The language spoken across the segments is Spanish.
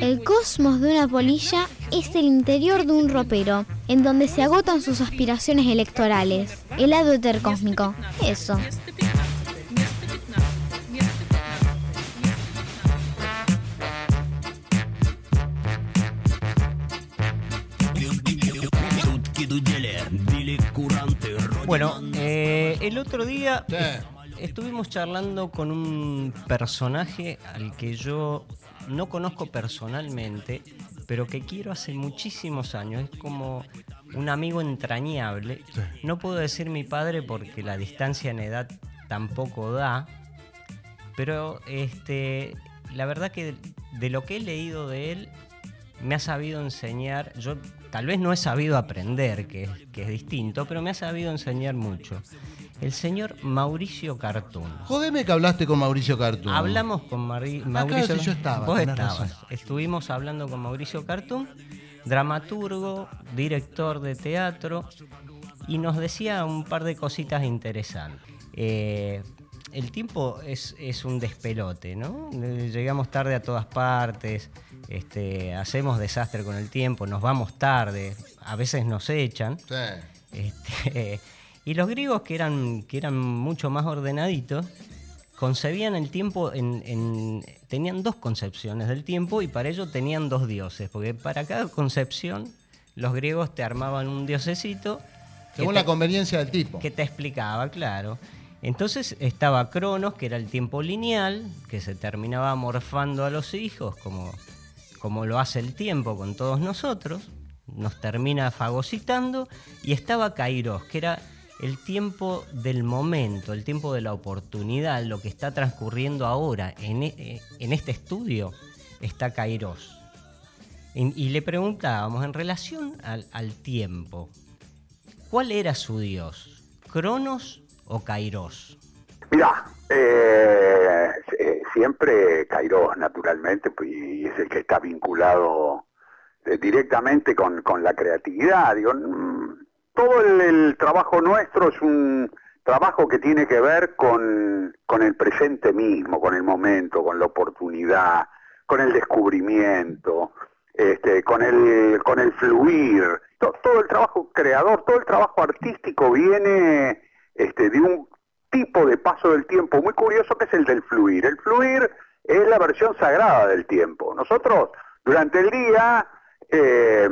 El cosmos de una polilla es el interior de un ropero, en donde se agotan sus aspiraciones electorales. El lado cósmico. Eso. Bueno, eh, el otro día estuvimos charlando con un personaje al que yo no conozco personalmente, pero que quiero hace muchísimos años. Es como un amigo entrañable. No puedo decir mi padre porque la distancia en edad tampoco da, pero este, la verdad que de lo que he leído de él me ha sabido enseñar. Yo tal vez no he sabido aprender, que, que es distinto, pero me ha sabido enseñar mucho el señor Mauricio Cartún. Jodeme que hablaste con Mauricio Cartún. Hablamos con Mauricio. yo estaba. Vos estabas. Estuvimos hablando con Mauricio Cartún, dramaturgo, director de teatro, y nos decía un par de cositas interesantes. Eh, el tiempo es, un despelote, ¿no? Llegamos tarde a todas partes, este, hacemos desastre con el tiempo, nos vamos tarde, a veces nos echan. Sí. Este, y los griegos, que eran, que eran mucho más ordenaditos, concebían el tiempo en, tenían dos concepciones del tiempo y para ello tenían dos dioses, porque para cada concepción los griegos te armaban un diosecito. Según la conveniencia del tipo. Que te explicaba, claro. Entonces estaba Cronos, que era el tiempo lineal, que se terminaba morfando a los hijos, como, como lo hace el tiempo con todos nosotros, nos termina fagocitando, y estaba Kairos, que era el tiempo del momento, el tiempo de la oportunidad, lo que está transcurriendo ahora en, e, este estudio, está Kairos. Y, le preguntábamos en relación al, tiempo, ¿cuál era su dios? ¿Cronos o Kairos? Mira, eh, eh, siempre Kairos, naturalmente, pues, y es el que está vinculado eh, directamente con, con la creatividad. Digo, todo el, trabajo nuestro es un trabajo que tiene que ver con, el presente mismo, con el momento, con la oportunidad, con el descubrimiento, este, con el con el fluir. Todo, el trabajo creador, todo el trabajo artístico viene este, de un tipo de paso del tiempo muy curioso que es el del fluir. El fluir es la versión sagrada del tiempo. Nosotros durante el día eh,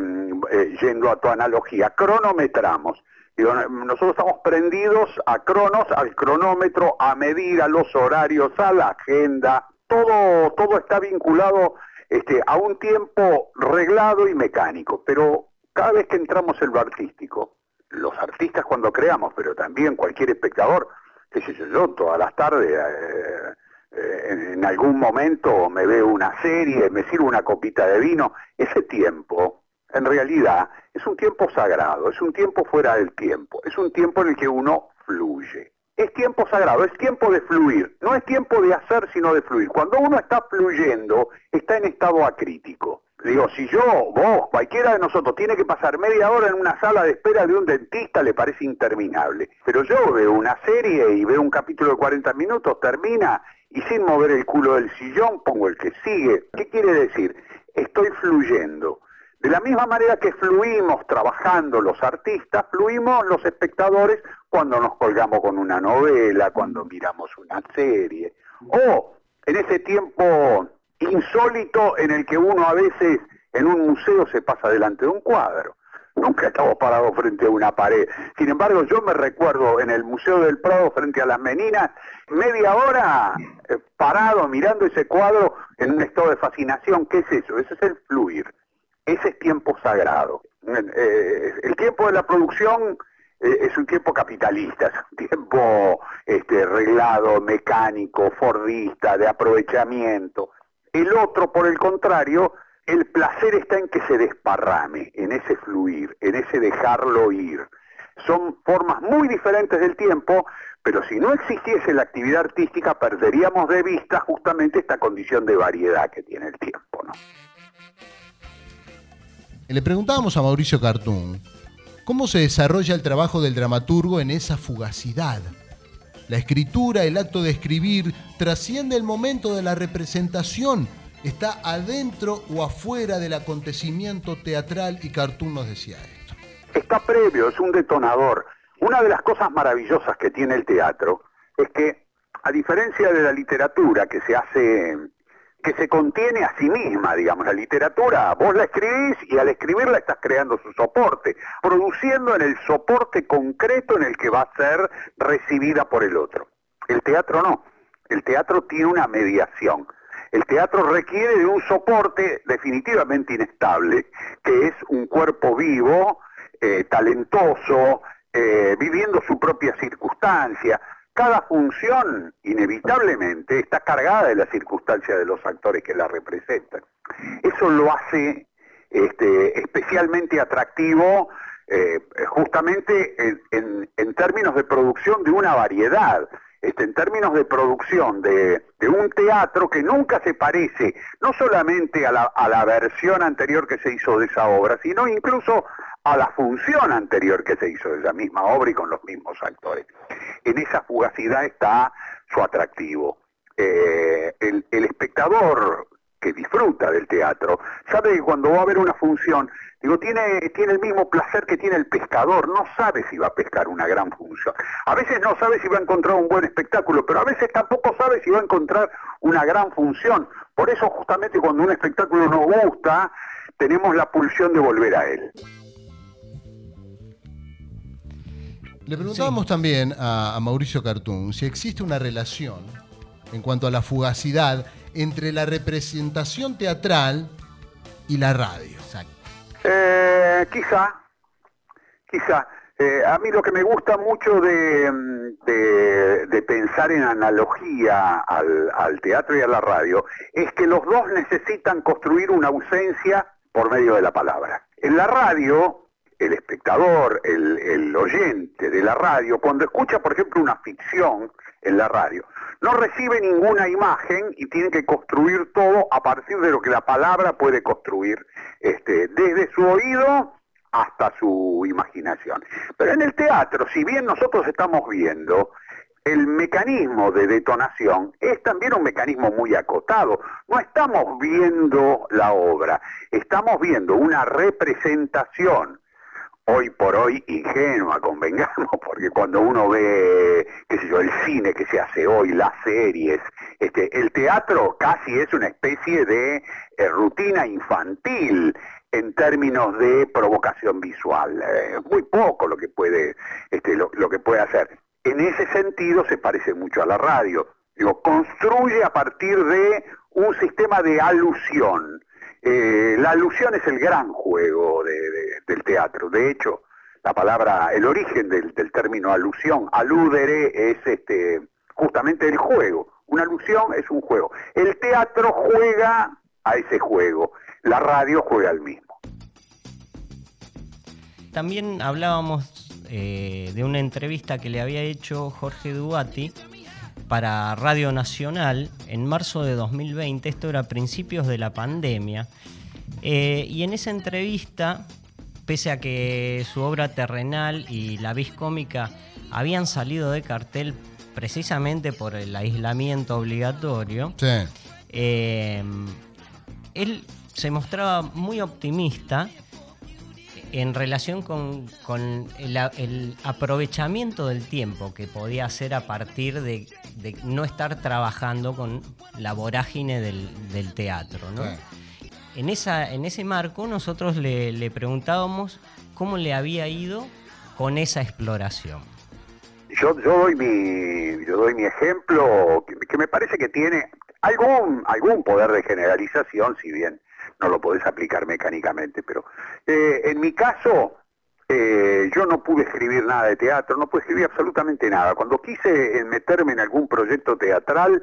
eh, yendo a tu analogía, cronometramos. nosotros estamos prendidos a cronos, al cronómetro, a medir, a los horarios, a la agenda, todo, todo está vinculado este, a un tiempo reglado y mecánico, pero cada vez que entramos en lo artístico, los artistas cuando creamos, pero también cualquier espectador, qué sé yo, yo todas las tardes, eh, eh, en algún momento me veo una serie, me sirvo una copita de vino, ese tiempo en realidad es un tiempo sagrado, es un tiempo fuera del tiempo, es un tiempo en el que uno fluye. Es tiempo sagrado, es tiempo de fluir, no es tiempo de hacer sino de fluir. Cuando uno está fluyendo, está en estado acrítico. Digo, si yo, vos, cualquiera de nosotros tiene que pasar media hora en una sala de espera de un dentista, le parece interminable. Pero yo veo una serie y veo un capítulo de 40 minutos, termina y sin mover el culo del sillón pongo el que sigue. ¿Qué quiere decir? Estoy fluyendo. De la misma manera que fluimos trabajando los artistas, fluimos los espectadores cuando nos colgamos con una novela, cuando miramos una serie, o en ese tiempo insólito en el que uno a veces en un museo se pasa delante de un cuadro. Nunca estamos parados frente a una pared. Sin embargo, yo me recuerdo en el Museo del Prado frente a las Meninas, media hora eh, parado mirando ese cuadro en un estado de fascinación. ¿Qué es eso? Ese es el fluir. Ese es tiempo sagrado. Eh, el tiempo de la producción eh, es un tiempo capitalista, es un tiempo este, reglado, mecánico, fordista, de aprovechamiento. El otro, por el contrario, el placer está en que se desparrame, en ese fluir, en ese dejarlo ir. Son formas muy diferentes del tiempo, pero si no existiese la actividad artística perderíamos de vista justamente esta condición de variedad que tiene el tiempo. ¿no? Le preguntábamos a Mauricio Cartún cómo se desarrolla el trabajo del dramaturgo en esa fugacidad. La escritura, el acto de escribir, trasciende el momento de la representación. Está adentro o afuera del acontecimiento teatral y Cartoon nos decía esto. Está previo, es un detonador. Una de las cosas maravillosas que tiene el teatro es que, a diferencia de la literatura que se hace que se contiene a sí misma, digamos. La literatura, vos la escribís y al escribirla estás creando su soporte, produciendo en el soporte concreto en el que va a ser recibida por el otro. El teatro no. El teatro tiene una mediación. El teatro requiere de un soporte definitivamente inestable, que es un cuerpo vivo, eh, talentoso, eh, viviendo su propia circunstancia, cada función inevitablemente está cargada de la circunstancia de los actores que la representan. Eso lo hace este, especialmente atractivo eh, justamente en, términos de producción de una variedad, este, en términos de producción de, un teatro que nunca se parece no solamente a la, a la versión anterior que se hizo de esa obra, sino incluso a la función anterior que se hizo de esa misma obra y con los mismos actores. En esa fugacidad está su atractivo. Eh, el, espectador que disfruta del teatro sabe que cuando va a ver una función, digo, tiene, tiene el mismo placer que tiene el pescador, no sabe si va a pescar una gran función. A veces no sabe si va a encontrar un buen espectáculo, pero a veces tampoco sabe si va a encontrar una gran función. Por eso justamente cuando un espectáculo nos gusta, tenemos la pulsión de volver a él. Le preguntábamos también a, Mauricio Cartún si existe una relación en cuanto a la fugacidad entre la representación teatral y la radio. Eh, quizá, quizá. Eh, a mí lo que me gusta mucho de, pensar en analogía al, al, teatro y a la radio es que los dos necesitan construir una ausencia por medio de la palabra. En la radio el espectador, el, oyente de la radio, cuando escucha, por ejemplo, una ficción en la radio, no recibe ninguna imagen y tiene que construir todo a partir de lo que la palabra puede construir, este, desde su oído hasta su imaginación. Pero en el teatro, si bien nosotros estamos viendo el mecanismo de detonación es también un mecanismo muy acotado. No estamos viendo la obra, estamos viendo una representación hoy por hoy ingenua, convengamos, porque cuando uno ve, qué sé yo, el cine que se hace hoy, las series, este, el teatro casi es una especie de eh, rutina infantil en términos de provocación visual, eh, muy poco lo que puede, este, lo, lo que puede hacer. En ese sentido se parece mucho a la radio. Digo, construye a partir de un sistema de alusión eh, la alusión es el gran juego del teatro. De hecho, la palabra, el origen del, término alusión, aludere, es este, justamente el juego. Una alusión es un juego. El teatro juega a ese juego, la radio juega al mismo. También hablábamos eh, de una entrevista que le había hecho Jorge Duati para Radio Nacional en marzo de 2020, esto era a principios de la pandemia, eh, y en esa entrevista, pese a que su obra terrenal y la vis cómica habían salido de cartel precisamente por el aislamiento obligatorio, eh, él se mostraba muy optimista en relación con, el, aprovechamiento del tiempo que podía hacer a partir de, no estar trabajando con la vorágine del, teatro. En, esa, en ese marco nosotros le, preguntábamos cómo le había ido con esa exploración. Yo, doy mi yo doy mi ejemplo que, me parece que tiene algún algún poder de generalización si bien no lo podés aplicar mecánicamente, pero eh, en mi caso eh, yo no pude escribir nada de teatro, no pude escribir absolutamente nada. Cuando quise meterme en algún proyecto teatral,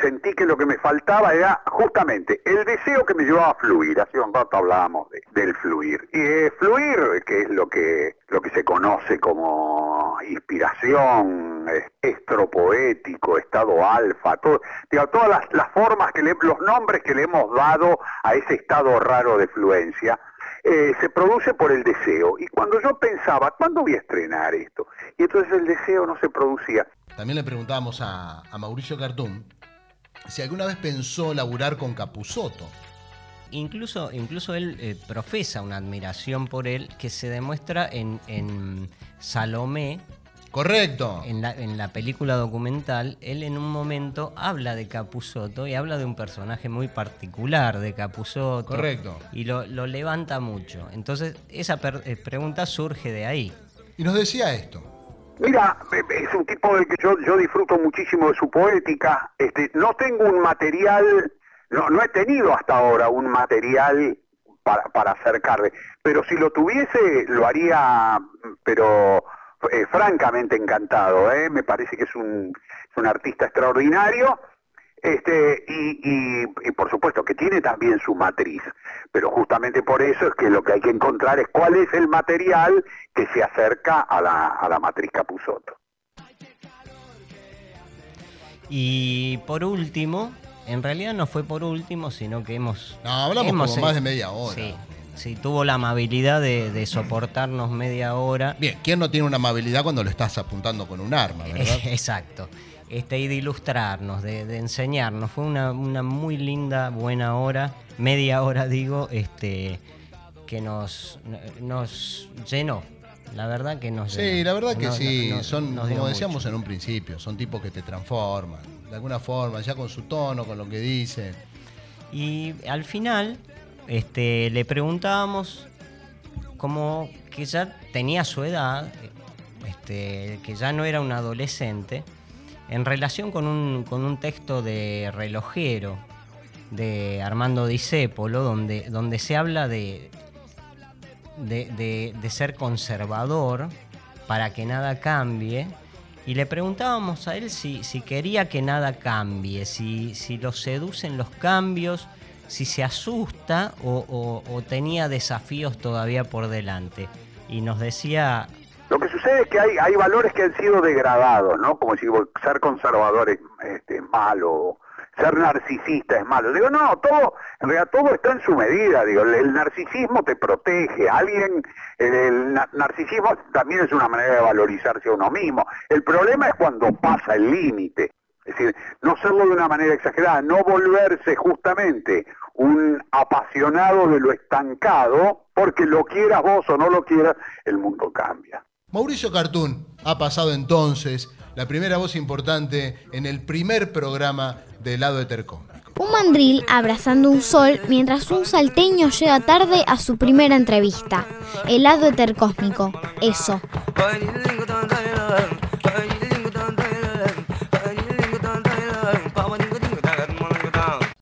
sentí que lo que me faltaba era justamente el deseo que me llevaba a fluir. Hace un rato hablábamos del fluir. Y eh, fluir, que es lo que, lo que se conoce como inspiración, estropoético, estado alfa, todo, todas las, formas, que los nombres que le hemos dado a ese estado raro de fluencia, eh, se produce por el deseo. Y cuando yo pensaba, ¿cuándo voy a estrenar esto? Y entonces el deseo no se producía. También le preguntábamos a, Mauricio Cartún si alguna vez pensó laburar con Capusoto. Incluso, incluso él eh, profesa una admiración por él que se demuestra en, en Salomé, Correcto. En la, en la película documental, él en un momento habla de Capusoto y habla de un personaje muy particular de Capusoto. Correcto. Y lo, levanta mucho. Entonces, esa eh, pregunta surge de ahí. Y nos decía esto. Mira, es un tipo del que yo, yo disfruto muchísimo de su poética. Este, no tengo un material, no, no he tenido hasta ahora un material para, para acercarle, pero si lo tuviese lo haría, pero eh, francamente encantado, ¿eh? me parece que es un, un artista extraordinario. Este, y, y, por supuesto que tiene también su matriz, pero justamente por eso es que lo que hay que encontrar es cuál es el material que se acerca a la, a la matriz Capusoto. Y por último, en realidad no fue por último, sino que hemos... No, hablamos como más de media hora. Sí, Sí, tuvo la amabilidad de, soportarnos media hora. Bien, ¿quién no tiene una amabilidad cuando lo estás apuntando con un arma, verdad? Exacto. Este, y de ilustrarnos, de, enseñarnos. Fue una, muy linda, buena hora, media hora digo, este, que nos, nos llenó. La verdad que nos Sí, la verdad que sí. son, como decíamos en un principio, son tipos que te transforman. De alguna forma, ya con su tono, con lo que dice. Y al final este, le preguntábamos como que ya tenía su edad, este, que ya no era un adolescente, en relación con un, con un texto de relojero de Armando Discépolo, donde, donde se habla de, de, ser conservador para que nada cambie. Y le preguntábamos a él si, si quería que nada cambie, si, si lo seducen los cambios, si se asusta o, tenía desafíos todavía por delante. Y nos decía... Lo que sucede es que hay, hay valores que han sido degradados, ¿no? Como si ser conservador es este, malo, ser narcisista es malo. Digo, no, todo, en realidad todo está en su medida. Digo, el, narcisismo te protege. Alguien, el, narcisismo también es una manera de valorizarse a uno mismo. El problema es cuando pasa el límite. Es decir, no serlo de una manera exagerada, no volverse justamente un apasionado de lo estancado, porque lo quieras vos o no lo quieras, el mundo cambia. Mauricio Cartún ha pasado entonces la primera voz importante en el primer programa de Lado Etercómico. Un mandril abrazando un sol mientras un salteño llega tarde a su primera entrevista. El lado etercósmico. Eso.